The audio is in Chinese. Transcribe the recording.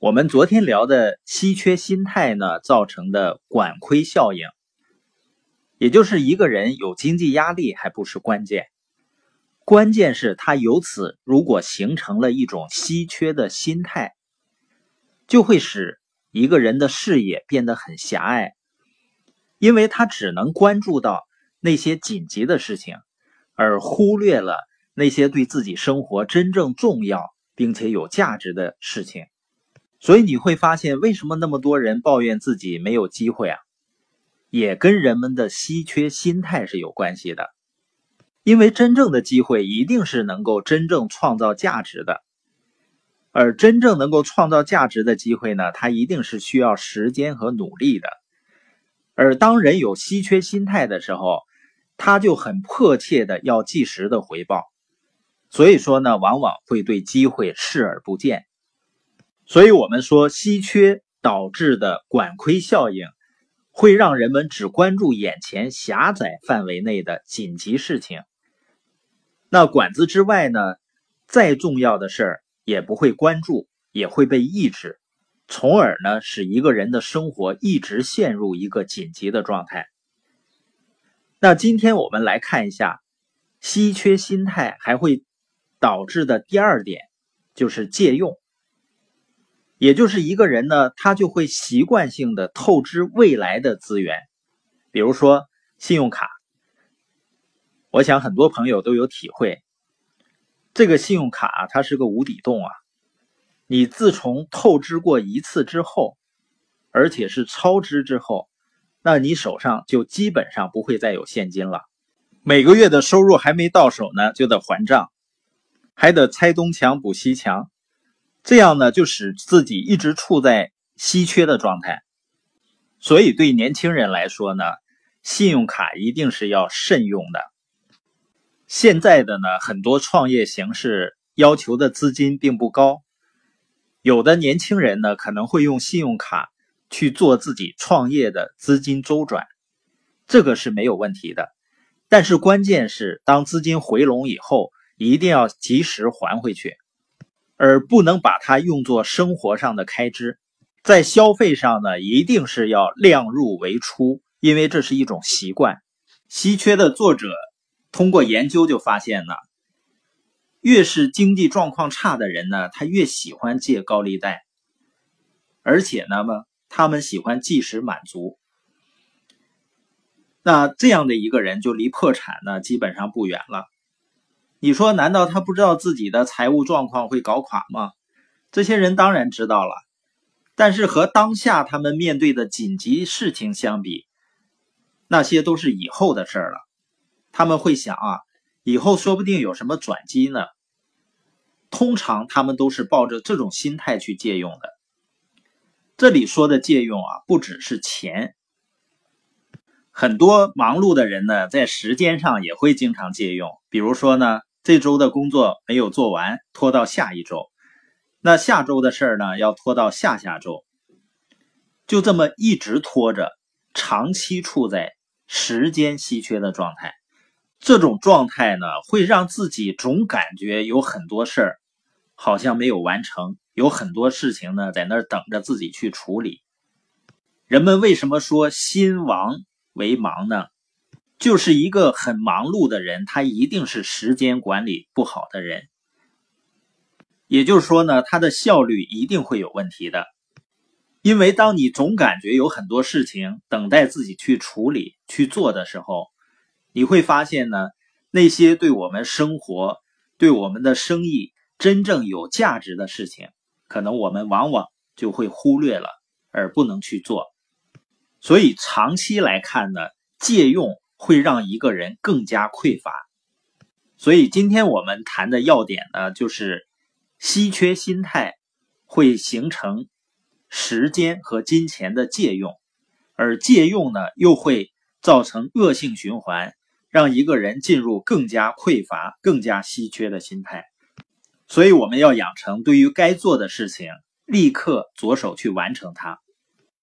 我们昨天聊的稀缺心态呢，造成的管亏效应，也就是一个人有经济压力还不是关键，关键是他由此如果形成了一种稀缺的心态，就会使一个人的视野变得很狭隘，因为他只能关注到那些紧急的事情，而忽略了那些对自己生活真正重要并且有价值的事情。所以你会发现，为什么那么多人抱怨自己没有机会啊？也跟人们的稀缺心态是有关系的。因为真正的机会一定是能够真正创造价值的，而真正能够创造价值的机会呢，它一定是需要时间和努力的。而当人有稀缺心态的时候，他就很迫切的要即时的回报，所以说呢，往往会对机会视而不见。所以，我们说稀缺导致的管窥效应，会让人们只关注眼前狭窄范围内的紧急事情。那管子之外呢，再重要的事儿也不会关注，也会被抑制，从而呢，使一个人的生活一直陷入一个紧急的状态。那今天我们来看一下，稀缺心态还会导致的第二点，就是借用。也就是一个人呢，他就会习惯性的透支未来的资源，比如说信用卡。我想很多朋友都有体会，这个信用卡它是个无底洞啊！你自从透支过一次之后，而且是超支之后，那你手上就基本上不会再有现金了。每个月的收入还没到手呢，就得还账，还得拆东墙补西墙。这样呢，就使自己一直处在稀缺的状态。所以，对年轻人来说呢，信用卡一定是要慎用的。现在的呢，很多创业形式要求的资金并不高，有的年轻人呢，可能会用信用卡去做自己创业的资金周转，这个是没有问题的。但是，关键是当资金回笼以后，一定要及时还回去。而不能把它用作生活上的开支，在消费上呢，一定是要量入为出，因为这是一种习惯。稀缺的作者通过研究就发现呢，越是经济状况差的人呢，他越喜欢借高利贷，而且呢么，他们喜欢即时满足。那这样的一个人就离破产呢，基本上不远了。你说，难道他不知道自己的财务状况会搞垮吗？这些人当然知道了，但是和当下他们面对的紧急事情相比，那些都是以后的事儿了。他们会想啊，以后说不定有什么转机呢。通常他们都是抱着这种心态去借用的。这里说的借用啊，不只是钱，很多忙碌的人呢，在时间上也会经常借用，比如说呢。这周的工作没有做完，拖到下一周；那下周的事儿呢，要拖到下下周。就这么一直拖着，长期处在时间稀缺的状态。这种状态呢，会让自己总感觉有很多事儿好像没有完成，有很多事情呢在那等着自己去处理。人们为什么说心亡为忙呢？就是一个很忙碌的人，他一定是时间管理不好的人。也就是说呢，他的效率一定会有问题的。因为当你总感觉有很多事情等待自己去处理、去做的时候，你会发现呢，那些对我们生活、对我们的生意真正有价值的事情，可能我们往往就会忽略了，而不能去做。所以长期来看呢，借用。会让一个人更加匮乏，所以今天我们谈的要点呢，就是稀缺心态会形成时间和金钱的借用，而借用呢又会造成恶性循环，让一个人进入更加匮乏、更加稀缺的心态。所以我们要养成对于该做的事情立刻着手去完成它。